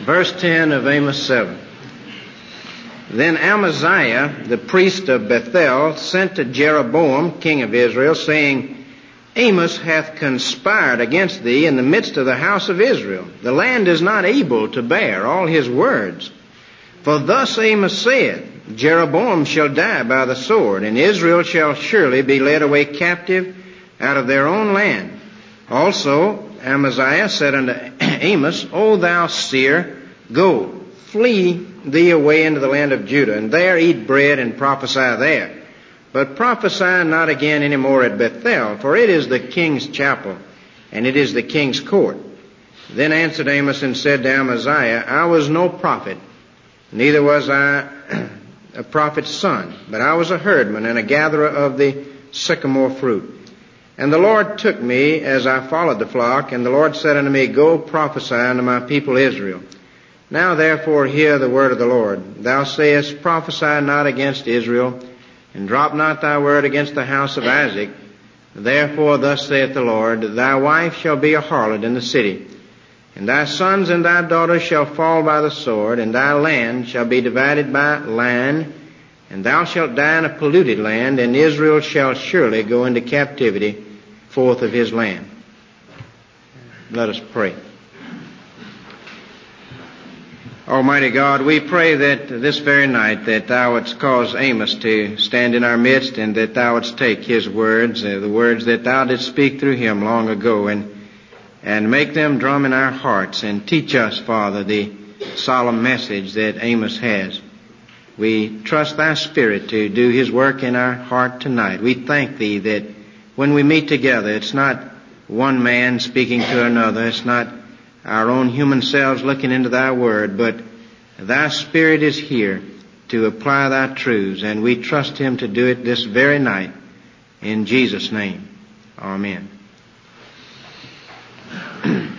Verse 10 of Amos 7. Then Amaziah, the priest of Bethel, sent to Jeroboam, king of Israel, saying, Amos hath conspired against thee in the midst of the house of Israel. The land is not able to bear all his words. For thus Amos said, Jeroboam shall die by the sword, and Israel shall surely be led away captive out of their own land. Also, Amaziah said unto Amos, O thou seer, go, flee thee away into the land of Judah, and there eat bread and prophesy there. But prophesy not again any more at Bethel, for it is the king's chapel, and it is the king's court. Then answered Amos and said to Amaziah, I was no prophet, neither was I a prophet's son, but I was a herdman and a gatherer of the sycamore fruit. And the Lord took me as I followed the flock, and the Lord said unto me, Go prophesy unto my people Israel. Now therefore hear the word of the Lord. Thou sayest, Prophesy not against Israel, and drop not thy word against the house of Isaac. Therefore thus saith the Lord, Thy wife shall be a harlot in the city, and thy sons and thy daughters shall fall by the sword, and thy land shall be divided by land, and thou shalt die in a polluted land, and Israel shall surely go into captivity forth of his land. Let us pray. Almighty God, we pray that this very night that thou wouldst cause Amos to stand in our midst and that thou wouldst take his words, uh, the words that thou didst speak through him long ago and, and make them drum in our hearts and teach us, Father, the solemn message that Amos has. We trust thy spirit to do his work in our heart tonight. We thank thee that when we meet together, it's not one man speaking to another. It's not our own human selves looking into thy word, but thy spirit is here to apply thy truths, and we trust him to do it this very night. In Jesus' name. Amen.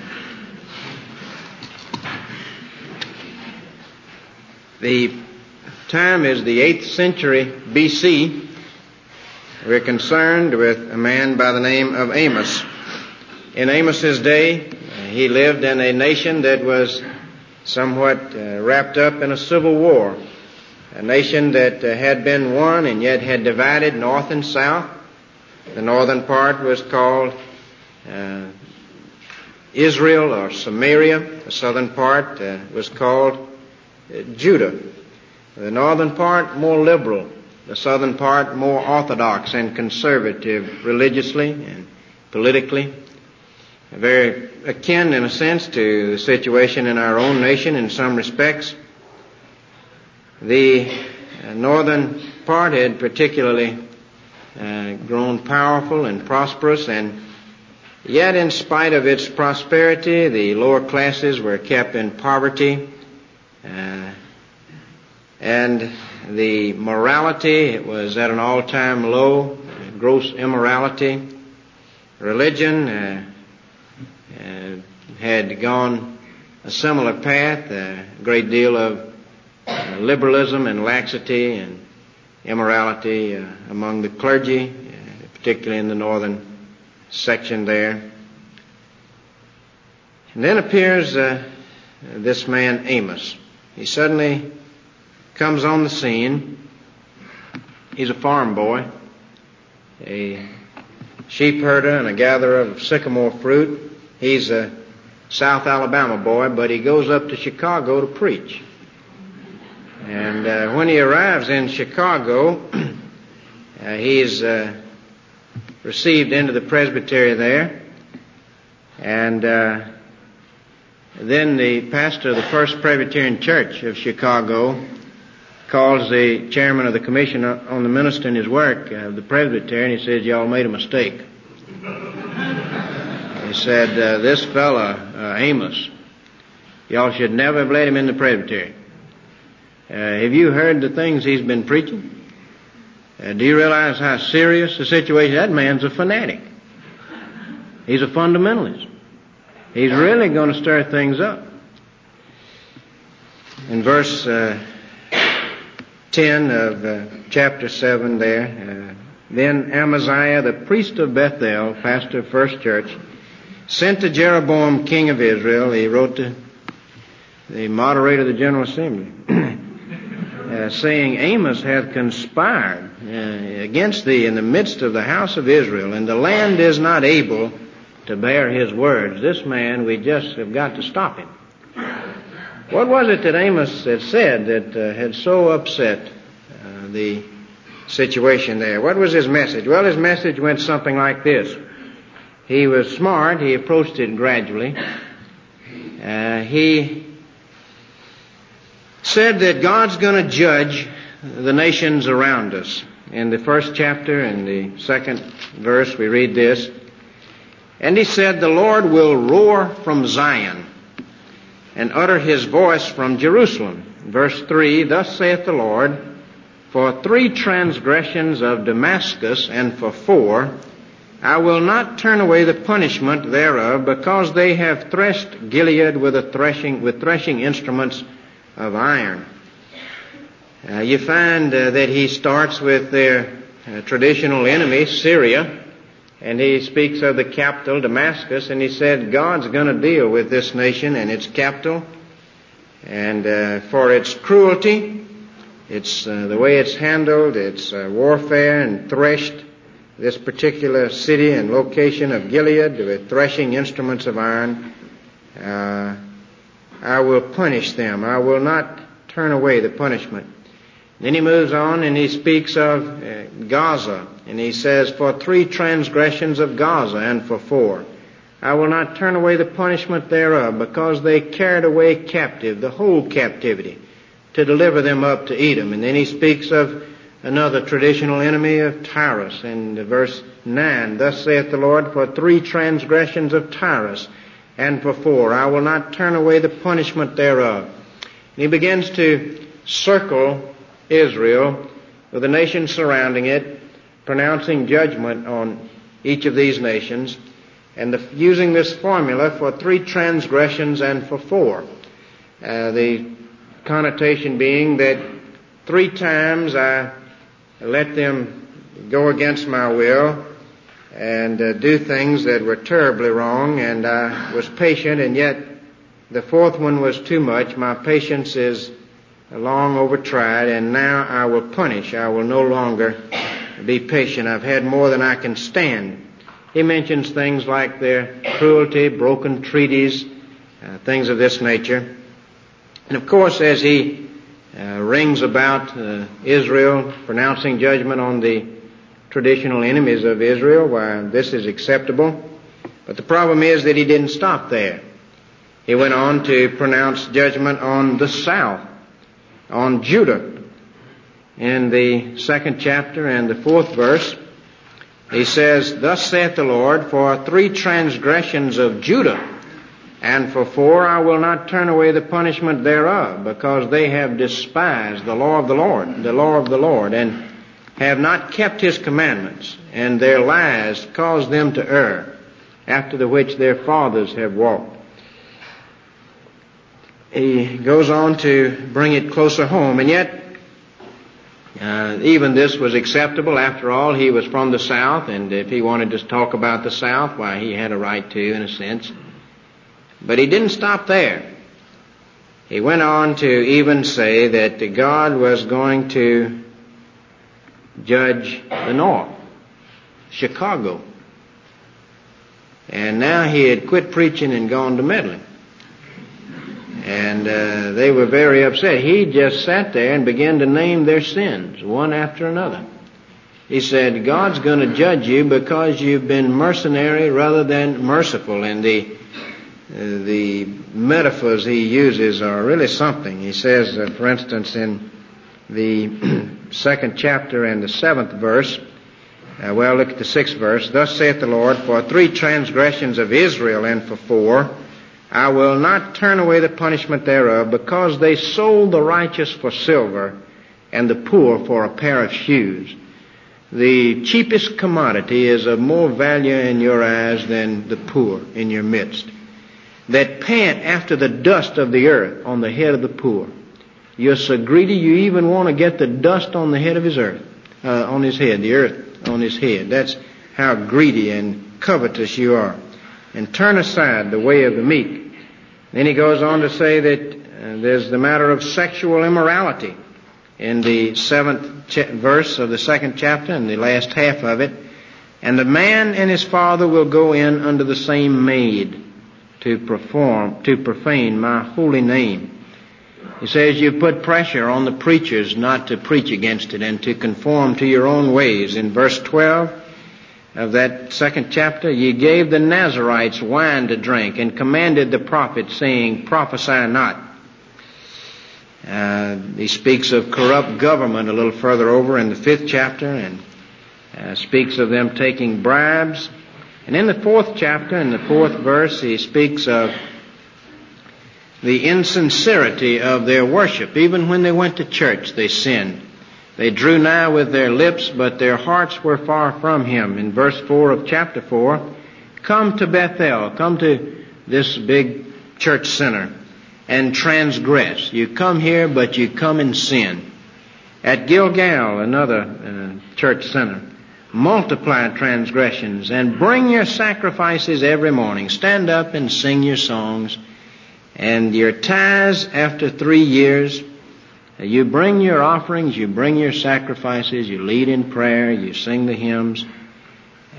the time is the 8th century BC. We're concerned with a man by the name of Amos. In Amos's day, he lived in a nation that was somewhat uh, wrapped up in a civil war, a nation that uh, had been one and yet had divided north and south. The northern part was called uh, Israel or Samaria. The southern part uh, was called uh, Judah. The northern part more liberal, the southern part more orthodox and conservative religiously and politically. Very akin, in a sense, to the situation in our own nation in some respects. The uh, northern part had particularly uh, grown powerful and prosperous, and yet, in spite of its prosperity, the lower classes were kept in poverty. Uh, and the morality was at an all-time low, gross immorality. Religion uh, uh, had gone a similar path, a great deal of uh, liberalism and laxity and immorality uh, among the clergy, uh, particularly in the northern section there. And then appears this man Amos. He suddenly comes on the scene. He's a farm boy, a sheep herder and a gatherer of sycamore fruit. He's a South Alabama boy, but he goes up to Chicago to preach. And uh, when he arrives in Chicago, uh, he's uh, received into the presbytery there. And uh, then the pastor of the First Presbyterian Church of Chicago calls the chairman of the commission on the minister and his work, uh, the presbytery, and he says, y'all made a mistake. he said, uh, this fella, uh, Amos, y'all should never have let him in the presbytery. Uh, have you heard the things he's been preaching? Uh, do you realize how serious the situation? That man's a fanatic. He's a fundamentalist. He's really going to stir things up. In verse uh, 10 of uh, chapter 7 there. Uh, then Amaziah, the priest of Bethel, pastor of First Church, sent to Jeroboam, king of Israel. He wrote to the moderator of the General Assembly, uh, saying, Amos hath conspired uh, against thee in the midst of the house of Israel, and the land is not able to bear his words. This man, we just have got to stop him. What was it that Amos had said that uh, had so upset uh, the situation there? What was his message? Well, his message went something like this. He was smart. He approached it gradually. Uh, he said that God's going to judge the nations around us. In the first chapter, in the second verse, we read this. And he said, The Lord will roar from Zion and utter his voice from Jerusalem. Verse 3 Thus saith the Lord, For three transgressions of Damascus and for four, I will not turn away the punishment thereof, because they have threshed Gilead with a threshing with threshing instruments of iron. Uh, you find uh, that he starts with their uh, traditional enemy, Syria, and he speaks of the capital, Damascus, and he said God's going to deal with this nation and its capital, and uh, for its cruelty, it's uh, the way it's handled, its uh, warfare and threshed this particular city and location of Gilead with threshing instruments of iron. I will punish them. I will not turn away the punishment. Then he moves on and he speaks of uh, Gaza and he says, for three transgressions of Gaza and for four. I will not turn away the punishment thereof because they carried away captive, the whole captivity, to deliver them up to Edom. And then he speaks of another traditional enemy of Tyrus in verse 9. Thus saith the Lord, for three transgressions of Tyrus and for four. I will not turn away the punishment thereof. And he begins to circle Israel with the nations surrounding it, pronouncing judgment on each of these nations, and the, using this formula for three transgressions and for four. Uh, the connotation being that three times I let them go against my will, and uh, do things that were terribly wrong, and I was patient, and yet the fourth one was too much. My patience is long overtried, and now I will punish. I will no longer be patient. I've had more than I can stand. He mentions things like their cruelty, broken treaties, uh, things of this nature. And of course, as he uh, rings about uh, Israel, pronouncing judgment on the traditional enemies of Israel, why this is acceptable. But the problem is that he didn't stop there. He went on to pronounce judgment on the south, on Judah. In the second chapter and the fourth verse, he says, Thus saith the Lord, for three transgressions of Judah, and for four I will not turn away the punishment thereof, because they have despised the law of the Lord, the law of the Lord, and have not kept his commandments, and their lies caused them to err, after the which their fathers have walked. He goes on to bring it closer home, and yet uh, even this was acceptable. After all, he was from the South, and if he wanted to talk about the South, why, he had a right to, in a sense. But he didn't stop there. He went on to even say that God was going to judge the North, Chicago. And now he had quit preaching and gone to meddling. And uh, they were very upset. He just sat there and began to name their sins, one after another. He said, God's going to judge you because you've been mercenary rather than merciful. And the, uh, the metaphors he uses are really something. He says, uh, for instance, in the second chapter and the seventh verse. Uh, well, look at the sixth verse. Thus saith the Lord, for three transgressions of Israel and for four, I will not turn away the punishment thereof, because they sold the righteous for silver and the poor for a pair of shoes. The cheapest commodity is of more value in your eyes than the poor in your midst. That pant after the dust of the earth on the head of the poor you're so greedy you even want to get the dust on the head of his earth, uh, on his head, the earth on his head. That's how greedy and covetous you are. And turn aside the way of the meek. Then he goes on to say that uh, there's the matter of sexual immorality in the seventh ch- verse of the second chapter and the last half of it. And the man and his father will go in under the same maid to perform, to profane my holy name. He says you put pressure on the preachers not to preach against it and to conform to your own ways. In verse 12 of that second chapter, ye gave the Nazarites wine to drink and commanded the prophets saying, prophesy not. Uh, he speaks of corrupt government a little further over in the fifth chapter and uh, speaks of them taking bribes. And in the fourth chapter, in the fourth verse, he speaks of the insincerity of their worship. Even when they went to church, they sinned. They drew nigh with their lips, but their hearts were far from him. In verse 4 of chapter 4, come to Bethel, come to this big church center and transgress. You come here, but you come in sin. At Gilgal, another uh, church center, multiply transgressions and bring your sacrifices every morning. Stand up and sing your songs and your tithes after three years. You bring your offerings, you bring your sacrifices, you lead in prayer, you sing the hymns,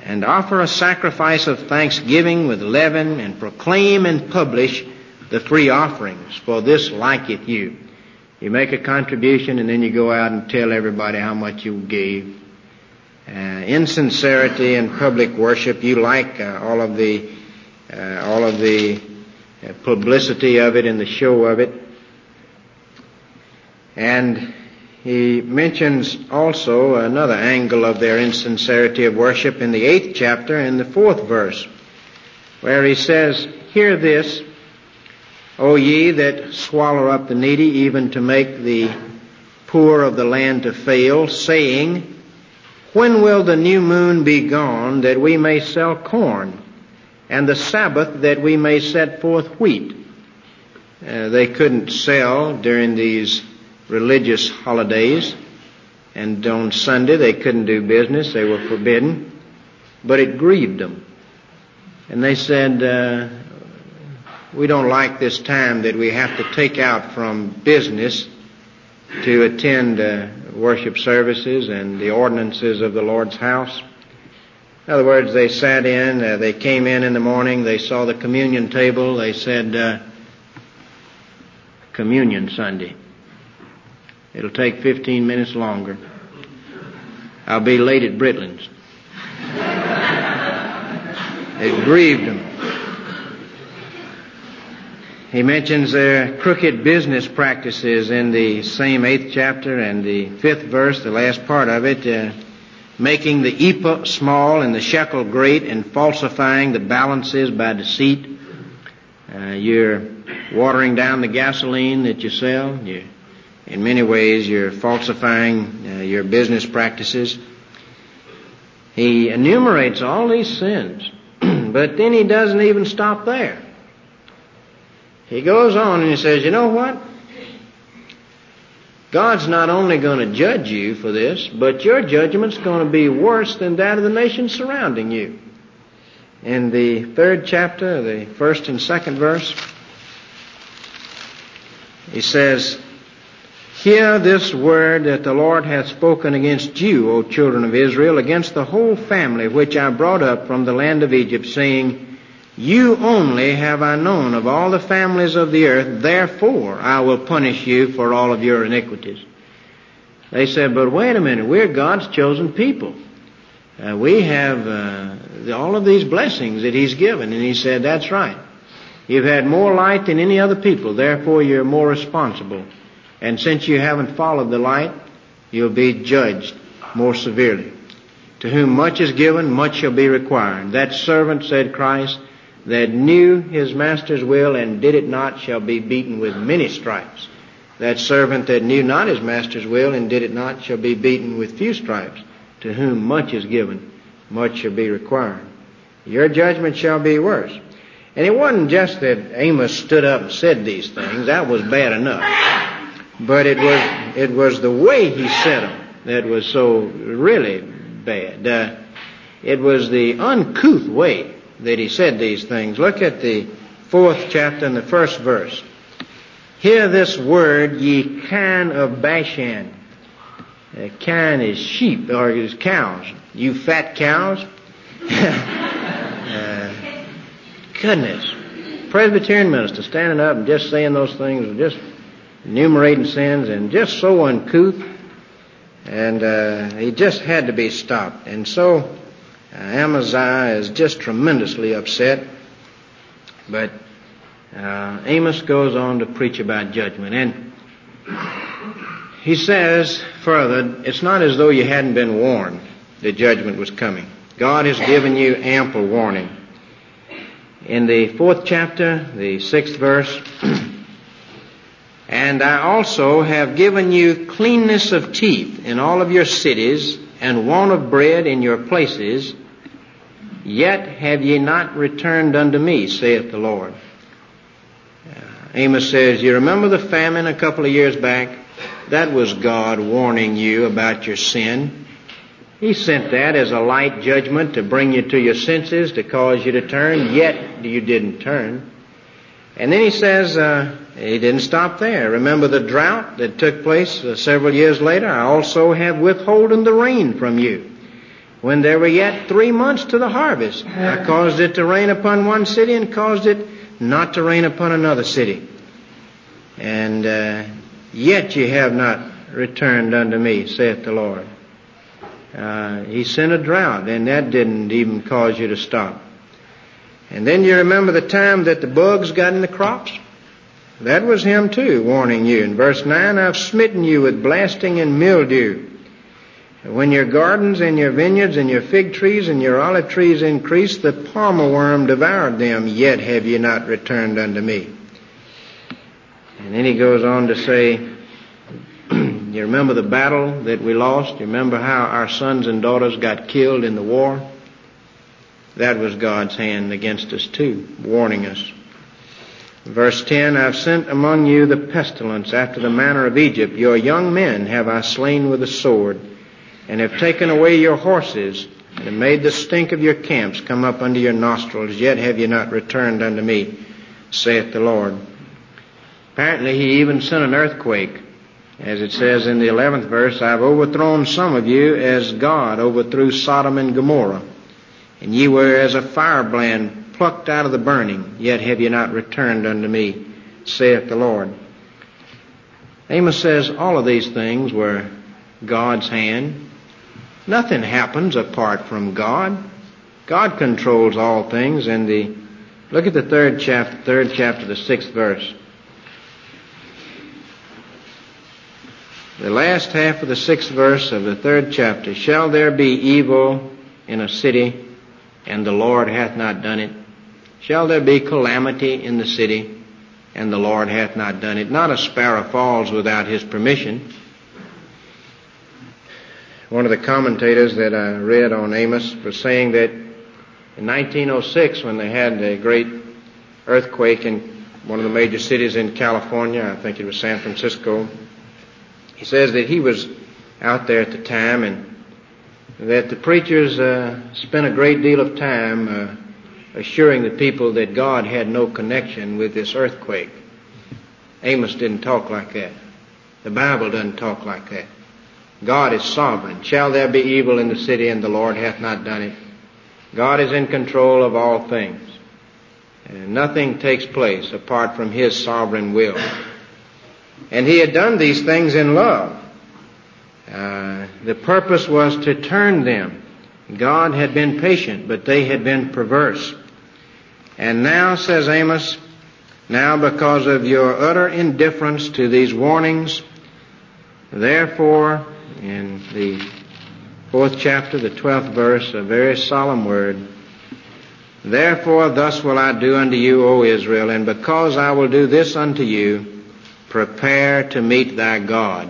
and offer a sacrifice of thanksgiving with leaven and proclaim and publish the free offerings, for this liketh you. You make a contribution and then you go out and tell everybody how much you gave. Uh, insincerity in public worship, you like uh, all of the uh, all of the uh, publicity of it and the show of it. And he mentions also another angle of their insincerity of worship in the eighth chapter in the fourth verse, where he says, Hear this, O ye that swallow up the needy, even to make the poor of the land to fail, saying, When will the new moon be gone, that we may sell corn, and the Sabbath, that we may set forth wheat? Uh, they couldn't sell during these religious holidays, and on Sunday they couldn't do business, they were forbidden, but it grieved them. And they said, uh, we don't like this time that we have to take out from business to attend uh, worship services and the ordinances of the Lord's house. In other words, they sat in, uh, they came in in the morning, they saw the communion table, they said, uh, Communion Sunday. It'll take 15 minutes longer. I'll be late at Britlin's. it grieved him. He mentions their crooked business practices in the same eighth chapter and the fifth verse, the last part of it, uh, making the ephah small and the shekel great and falsifying the balances by deceit. Uh, you're watering down the gasoline that you sell. you in many ways, you're falsifying uh, your business practices. He enumerates all these sins, but then he doesn't even stop there. He goes on and he says, you know what? God's not only going to judge you for this, but your judgment's going to be worse than that of the nations surrounding you. In the third chapter, the first and second verse, he says, Hear this word that the Lord hath spoken against you, O children of Israel, against the whole family which I brought up from the land of Egypt, saying, you only have I known of all the families of the earth, therefore I will punish you for all of your iniquities. They said, but wait a minute, we're God's chosen people. Uh, we have uh, all of these blessings that He's given. And He said, that's right. You've had more light than any other people, therefore you're more responsible. And since you haven't followed the light, you'll be judged more severely. To whom much is given, much shall be required. That servant, said Christ, that knew his master's will and did it not shall be beaten with many stripes. That servant that knew not his master's will and did it not shall be beaten with few stripes. To whom much is given, much shall be required. Your judgment shall be worse. And it wasn't just that Amos stood up and said these things. That was bad enough. But it was, it was the way he said them that was so really bad. Uh, it was the uncouth way that he said these things. Look at the fourth chapter and the first verse. Hear this word, ye kine of Bashan. Uh, kine is sheep, or is cows. You fat cows. uh, goodness. Presbyterian minister standing up and just saying those things, just enumerating sins, and just so uncouth. And uh, he just had to be stopped. And so uh, Amaziah is just tremendously upset. But uh, Amos goes on to preach about judgment. And he says further, it's not as though you hadn't been warned that judgment was coming. God has given you ample warning. In the fourth chapter, the sixth verse, and I also have given you cleanness of teeth in all of your cities, and want of bread in your places, yet have ye not returned unto me, saith the Lord. Amos says, You remember the famine a couple of years back? That was God warning you about your sin. He sent that as a light judgment to bring you to your senses, to cause you to turn, yet you didn't turn. And then he says, uh, he didn't stop there. Remember the drought that took place uh, several years later? I also have withholden the rain from you. When there were yet three months to the harvest, I caused it to rain upon one city and caused it not to rain upon another city. And uh, yet ye have not returned unto me, saith the Lord. Uh, he sent a drought, and that didn't even cause you to stop. And then you remember the time that the bugs got in the crops? That was him too, warning you. In verse 9, I've smitten you with blasting and mildew. When your gardens and your vineyards and your fig trees and your olive trees increased, the palmer worm devoured them, yet have ye not returned unto me. And then he goes on to say, you remember the battle that we lost? You remember how our sons and daughters got killed in the war? That was God's hand against us too, warning us. Verse 10, I've sent among you the pestilence after the manner of Egypt. Your young men have I slain with the sword and have taken away your horses, and have made the stink of your camps come up under your nostrils, yet have you not returned unto me, saith the Lord. Apparently he even sent an earthquake. As it says in the 11th verse, I've overthrown some of you as God overthrew Sodom and Gomorrah. And ye were as a firebrand plucked out of the burning, yet have ye not returned unto me, saith the Lord. Amos says all of these things were God's hand. Nothing happens apart from God. God controls all things and the look at the third chapter third chapter, the sixth verse. The last half of the sixth verse of the third chapter. Shall there be evil in a city, and the Lord hath not done it? Shall there be calamity in the city, and the Lord hath not done it? Not a sparrow falls without his permission. One of the commentators that I read on Amos was saying that in 1906, when they had a great earthquake in one of the major cities in California, I think it was San Francisco, he says that he was out there at the time and that the preachers uh, spent a great deal of time uh, assuring the people that God had no connection with this earthquake. Amos didn't talk like that. The Bible doesn't talk like that. God is sovereign. Shall there be evil in the city and the Lord hath not done it? God is in control of all things. And nothing takes place apart from His sovereign will. And He had done these things in love. Uh, the purpose was to turn them. God had been patient, but they had been perverse. And now, says Amos, now because of your utter indifference to these warnings, therefore in the fourth chapter, the twelfth verse, a very solemn word. Therefore, thus will I do unto you, O Israel, and because I will do this unto you, prepare to meet thy God.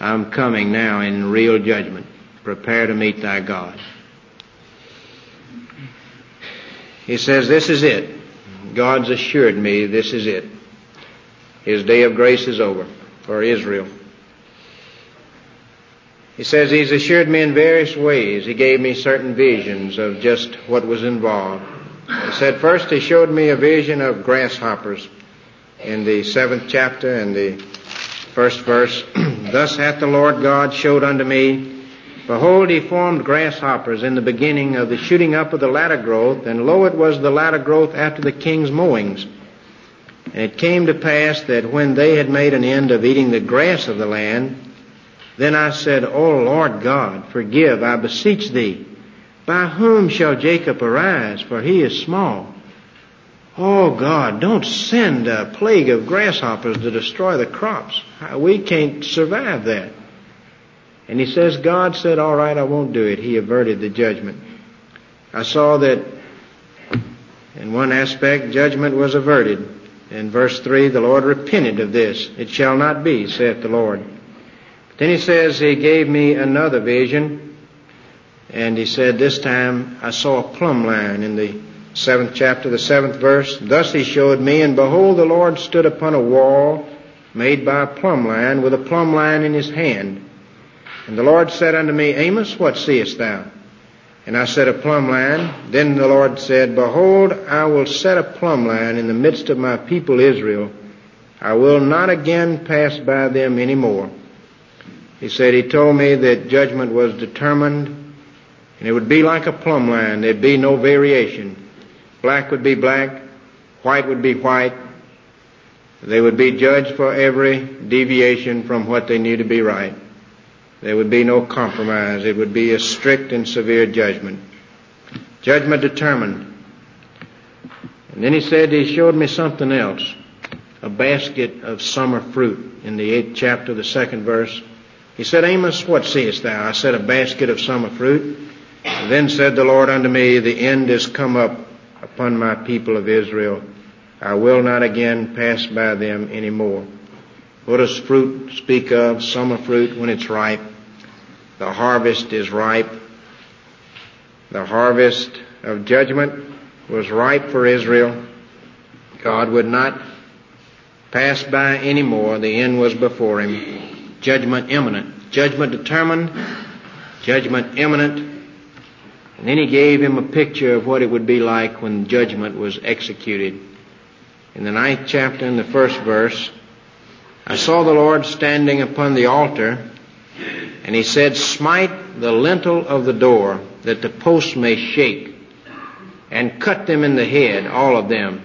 I'm coming now in real judgment. Prepare to meet thy God. He says, This is it. God's assured me this is it. His day of grace is over for Israel. He says he's assured me in various ways. He gave me certain visions of just what was involved. He said, First, he showed me a vision of grasshoppers in the seventh chapter and the first verse. Thus hath the Lord God showed unto me, Behold, he formed grasshoppers in the beginning of the shooting up of the latter growth, and lo, it was the latter growth after the king's mowings. And it came to pass that when they had made an end of eating the grass of the land, then I said, O Lord God, forgive, I beseech thee. By whom shall Jacob arise? For he is small. Oh God, don't send a plague of grasshoppers to destroy the crops. We can't survive that. And he says, God said, all right, I won't do it. He averted the judgment. I saw that in one aspect, judgment was averted. In verse 3, the Lord repented of this. It shall not be, saith the Lord. But Then he says he gave me another vision, and he said this time I saw a plumb line in the seventh chapter, the seventh verse. Thus he showed me, and behold, the Lord stood upon a wall made by a plumb line, with a plumb line in his hand. And the Lord said unto me, Amos, what seest thou? And I said, A plumb line. Then the Lord said, Behold, I will set a plumb line in the midst of my people Israel. I will not again pass by them any more. He said, He told me that judgment was determined and it would be like a plumb line. There'd be no variation. Black would be black, white would be white. They would be judged for every deviation from what they knew to be right. There would be no compromise. It would be a strict and severe judgment. Judgment determined. And then he said he showed me something else. A basket of summer fruit in the eighth chapter, the second verse. He said, Amos, what seest thou? I said, a basket of summer fruit. then said the Lord unto me, The end is come up upon my people of Israel. I will not again pass by them any more. What does fruit speak of? Summer fruit when it's ripe. The harvest is ripe. The harvest of judgment was ripe for Israel. God would not pass by any more. The end was before him judgment imminent. Judgment determined, judgment imminent. And then he gave him a picture of what it would be like when judgment was executed. In the ninth chapter, in the first verse, I saw the Lord standing upon the altar, and he said, Smite the lintel of the door, that the posts may shake, and cut them in the head, all of them,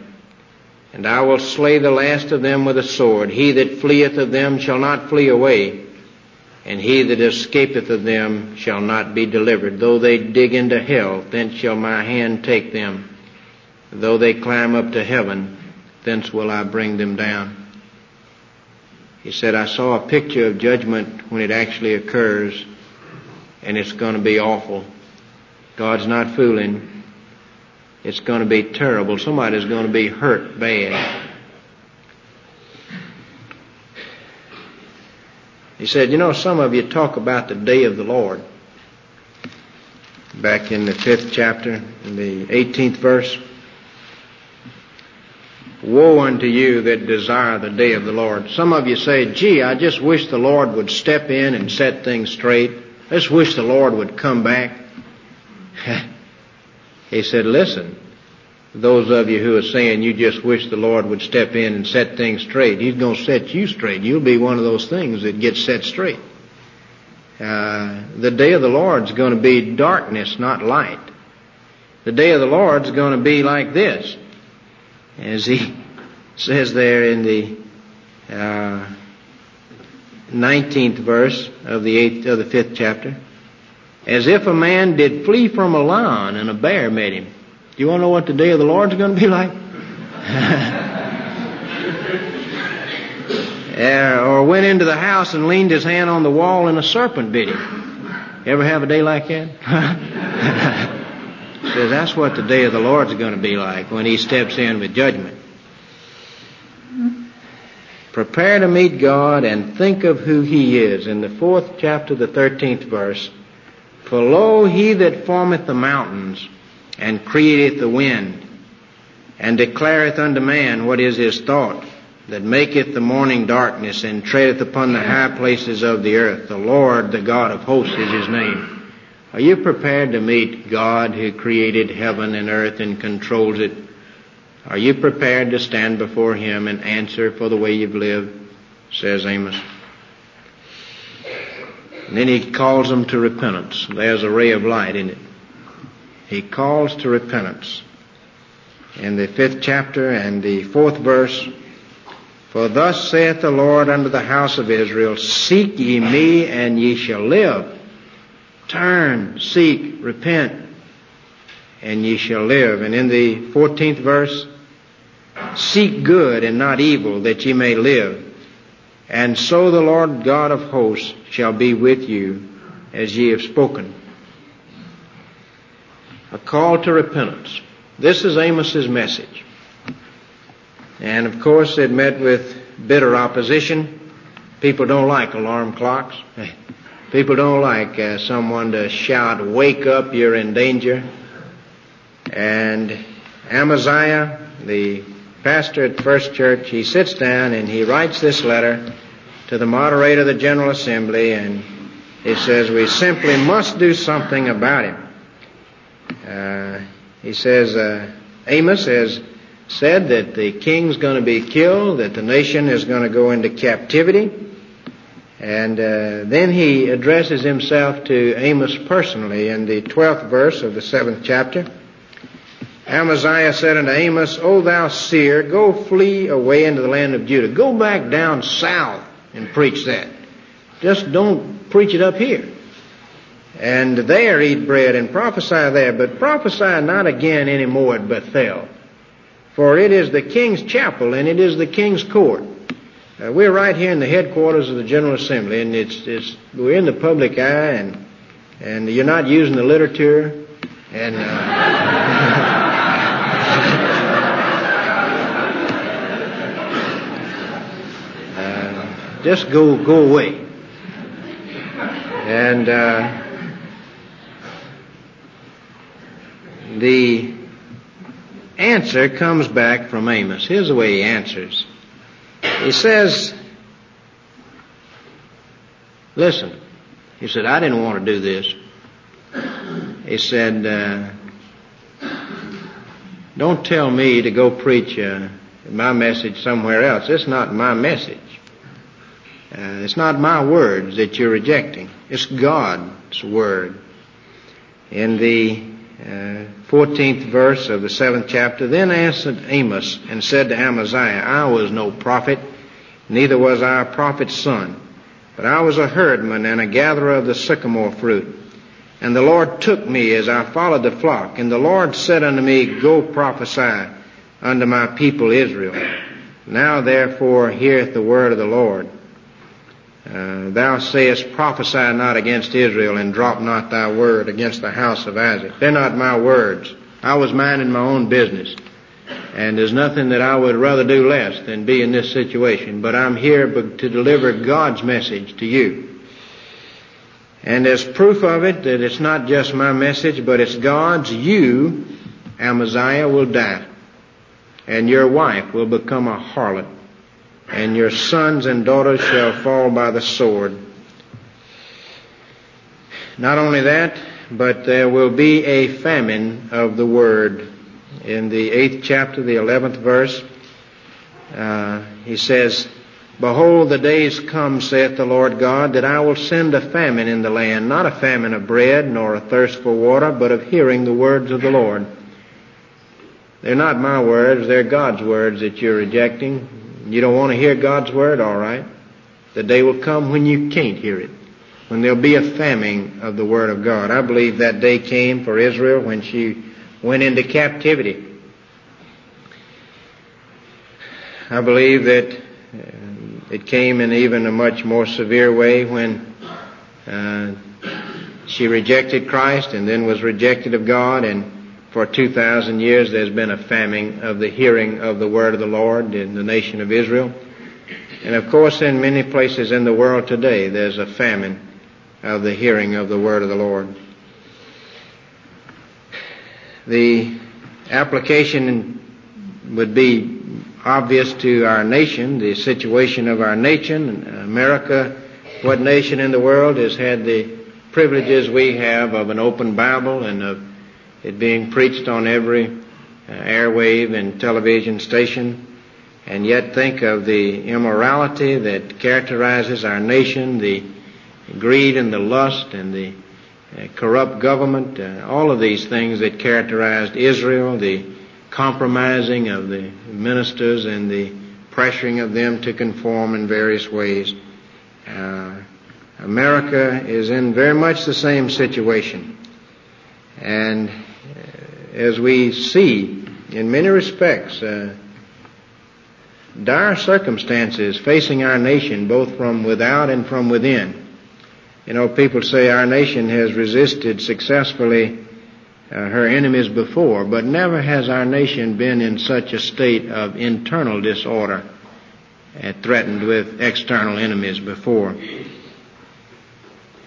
and I will slay the last of them with a sword. He that fleeth of them shall not flee away, and he that escapeth of them shall not be delivered. Though they dig into hell, thence shall my hand take them. Though they climb up to heaven, thence will I bring them down. He said, I saw a picture of judgment when it actually occurs, and it's going to be awful. God's not fooling. It's going to be terrible. Somebody's going to be hurt bad. He said, You know, some of you talk about the day of the Lord. Back in the fifth chapter, in the 18th verse. Woe unto you that desire the day of the Lord. Some of you say, gee, I just wish the Lord would step in and set things straight. I just wish the Lord would come back. He said, listen, those of you who are saying you just wish the Lord would step in and set things straight, He's going to set you straight. You'll be one of those things that gets set straight. Uh, the day of the Lord's going to be darkness, not light. The day of the Lord's going to be like this, as He says there in the uh, 19th verse of the eighth of the fifth chapter as if a man did flee from a lion and a bear met him. Do you want to know what the day of the Lord's going to be like? uh, or went into the house and leaned his hand on the wall and a serpent bit him. Ever have a day like that? Says that's what the day of the Lord's going to be like when he steps in with judgment. Prepare to meet God and think of who he is. In the fourth chapter, the thirteenth verse, for lo, he that formeth the mountains, and createth the wind, and declareth unto man what is his thought, that maketh the morning darkness, and treadeth upon the high places of the earth. The Lord, the God of hosts, is his name. Are you prepared to meet God who created heaven and earth and controls it? Are you prepared to stand before Him and answer for the way you've lived? Says Amos. And then he calls them to repentance. There's a ray of light in it. He calls to repentance. In the fifth chapter and the fourth verse, For thus saith the Lord unto the house of Israel, Seek ye me, and ye shall live. Turn, seek, repent, and ye shall live. And in the 14th verse, seek good and not evil that ye may live. And so the Lord God of hosts shall be with you as ye have spoken. A call to repentance. This is Amos's message. And of course it met with bitter opposition. People don't like alarm clocks. People don't like uh, someone to shout, wake up, you're in danger. And Amaziah, the pastor at First Church, he sits down and he writes this letter to the moderator of the General Assembly and he says, we simply must do something about him. Uh, he says, uh, Amos has said that the king's going to be killed, that the nation is going to go into captivity, and uh, then he addresses himself to Amos personally in the 12th verse of the 7th chapter. Amaziah said unto Amos, O thou seer, go flee away into the land of Judah. Go back down south and preach that. Just don't preach it up here. And there eat bread and prophesy there, but prophesy not again any more at Bethel. For it is the king's chapel and it is the king's court. Uh, we're right here in the headquarters of the General Assembly, and it's, it's we're in the public eye, and and you're not using the literature, and uh, uh, just go go away. And uh, the answer comes back from Amos. Here's the way he answers. He says, listen, he said, I didn't want to do this. He said, uh, don't tell me to go preach uh, my message somewhere else. It's not my message. Uh, it's not my words that you're rejecting. It's God's word. In the uh, 14th verse of the 7th chapter, Then answered Amos and said to Amaziah, I was no prophet, neither was I a prophet's son, but I was a herdman and a gatherer of the sycamore fruit. And the Lord took me as I followed the flock, and the Lord said unto me, Go prophesy unto my people Israel. Now therefore heareth the word of the Lord. Uh, thou sayest, prophesy not against Israel and drop not thy word against the house of Isaac. They're not my words. I was minding my own business. And there's nothing that I would rather do less than be in this situation. But I'm here to deliver God's message to you. And as proof of it, that it's not just my message, but it's God's, you, Amaziah, will die. And your wife will become a harlot and your sons and daughters shall fall by the sword. Not only that, but there will be a famine of the word. In the eighth chapter, the eleventh verse, uh, he says, Behold, the days come, saith the Lord God, that I will send a famine in the land, not a famine of bread, nor a thirst for water, but of hearing the words of the Lord. They're not my words, they're God's words that you're rejecting. You don't want to hear God's word? All right. The day will come when you can't hear it. When there'll be a famine of the word of God. I believe that day came for Israel when she went into captivity. I believe that uh, it came in even a much more severe way when uh, she rejected Christ and then was rejected of God and for 2,000 years there's been a famine of the hearing of the word of the Lord in the nation of Israel. And of course in many places in the world today there's a famine of the hearing of the word of the Lord. The application would be obvious to our nation, the situation of our nation. America, what nation in the world has had the privileges we have of an open Bible and of it being preached on every uh, airwave and television station, and yet think of the immorality that characterizes our nation, the greed and the lust and the uh, corrupt government, uh, all of these things that characterized Israel, the compromising of the ministers and the pressuring of them to conform in various ways. Uh, America is in very much the same situation. And as we see, in many respects, uh, dire circumstances facing our nation, both from without and from within. You know, people say our nation has resisted successfully uh, her enemies before, but never has our nation been in such a state of internal disorder, uh, threatened with external enemies before.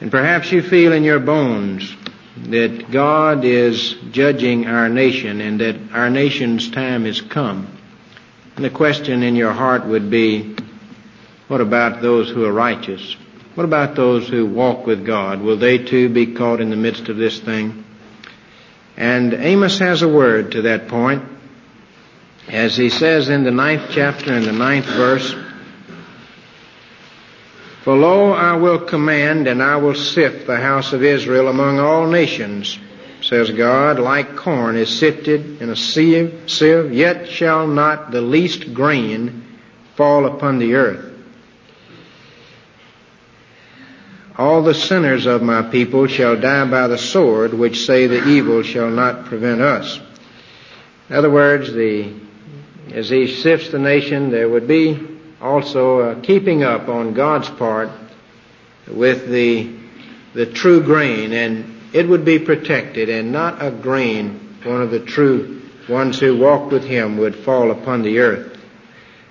And perhaps you feel in your bones that God is judging our nation and that our nation's time has come. And the question in your heart would be, what about those who are righteous? What about those who walk with God? Will they too be caught in the midst of this thing? And Amos has a word to that point. As he says in the ninth chapter and the ninth verse, for lo, I will command and I will sift the house of Israel among all nations, says God, like corn is sifted in a sieve, yet shall not the least grain fall upon the earth. All the sinners of my people shall die by the sword, which say the evil shall not prevent us. In other words, the, as he sifts the nation, there would be also uh, keeping up on God's part with the the true grain, and it would be protected, and not a grain, one of the true ones who walked with Him, would fall upon the earth.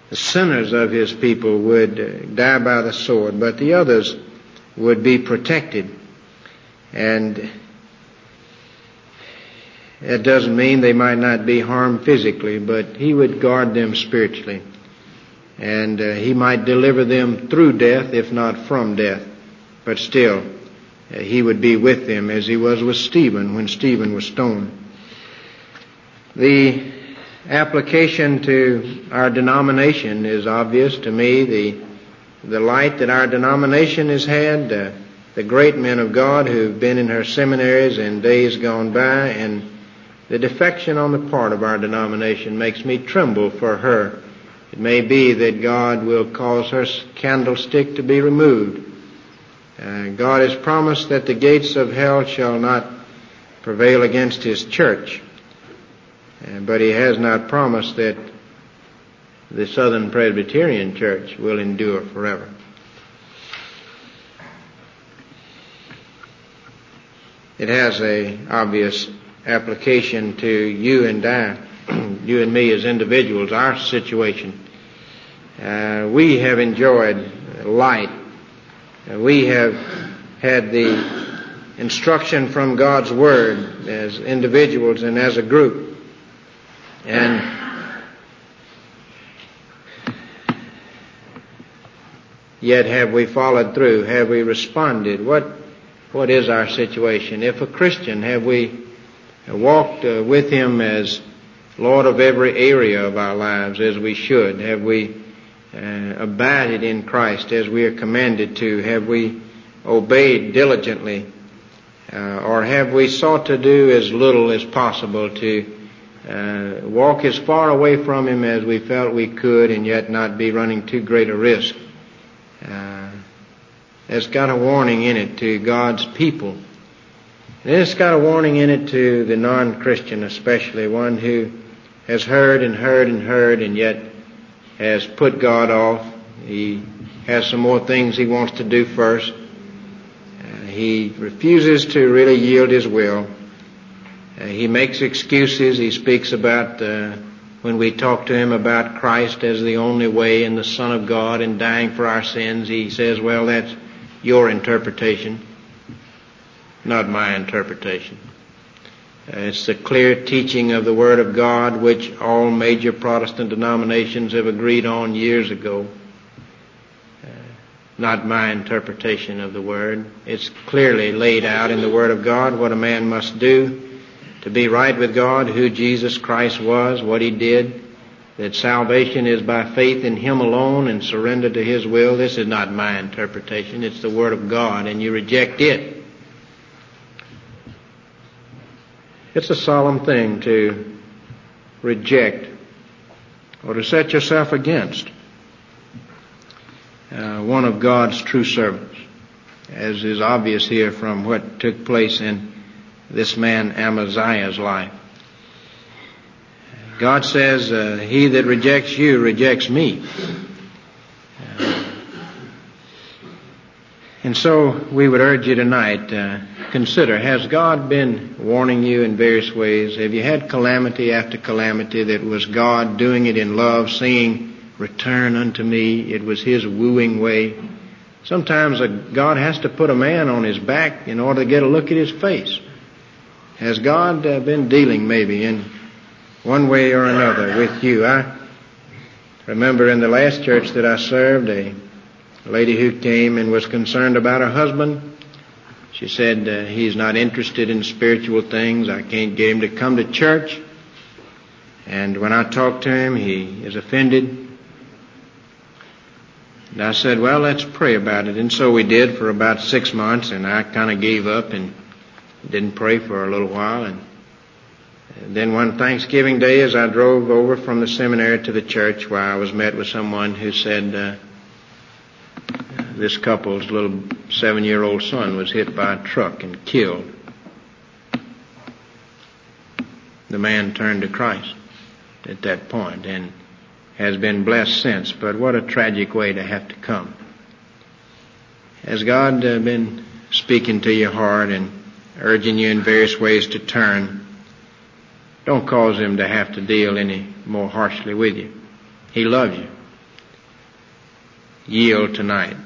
The sinners of His people would uh, die by the sword, but the others would be protected. And that doesn't mean they might not be harmed physically, but He would guard them spiritually and uh, he might deliver them through death, if not from death. But still, uh, he would be with them as he was with Stephen when Stephen was stoned. The application to our denomination is obvious to me. The the light that our denomination has had, uh, the great men of God who've been in her seminaries in days gone by, and the defection on the part of our denomination makes me tremble for her it may be that God will cause her candlestick to be removed. Uh, God has promised that the gates of hell shall not prevail against His church. Uh, but He has not promised that the Southern Presbyterian Church will endure forever. It has a obvious application to you and I you and me as individuals, our situation. Uh, we have enjoyed light. Uh, we have had the instruction from God's Word as individuals and as a group. And yet have we followed through? Have we responded? What, what is our situation? If a Christian, have we walked uh, with Him as Lord of every area of our lives as we should? Have we uh, abided in Christ as we are commanded to? Have we obeyed diligently? Uh, or have we sought to do as little as possible to uh, walk as far away from Him as we felt we could and yet not be running too great a risk? Uh, it's got a warning in it to God's people. And it's got a warning in it to the non-Christian especially, one who has heard and heard and heard and yet has put God off. He has some more things he wants to do first. Uh, he refuses to really yield his will. Uh, he makes excuses. He speaks about uh, when we talk to him about Christ as the only way and the Son of God and dying for our sins. He says, well, that's your interpretation, not my interpretation. Uh, it's the clear teaching of the Word of God which all major Protestant denominations have agreed on years ago. Uh, not my interpretation of the Word. It's clearly laid out in the Word of God what a man must do to be right with God, who Jesus Christ was, what He did, that salvation is by faith in Him alone and surrender to His will. This is not my interpretation. It's the Word of God, and you reject it. It's a solemn thing to reject or to set yourself against uh, one of God's true servants, as is obvious here from what took place in this man Amaziah's life. God says, uh, He that rejects you rejects me. And so we would urge you tonight, uh, consider, has God been warning you in various ways? Have you had calamity after calamity that was God doing it in love, saying, return unto me. It was his wooing way. Sometimes a, God has to put a man on his back in order to get a look at his face. Has God uh, been dealing maybe in one way or another with you? I remember in the last church that I served, a lady who came and was concerned about her husband. She said uh, he's not interested in spiritual things. I can't get him to come to church. And when I talk to him, he is offended. And I said, well, let's pray about it. And so we did for about six months, and I kind of gave up and didn't pray for a little while. And then one Thanksgiving day, as I drove over from the seminary to the church, where I was met with someone who said, uh, this couple's little seven-year-old son was hit by a truck and killed. The man turned to Christ at that point, and has been blessed since, but what a tragic way to have to come. Has God uh, been speaking to your heart and urging you in various ways to turn? Don't cause Him to have to deal any more harshly with you. He loves you. Yield tonight.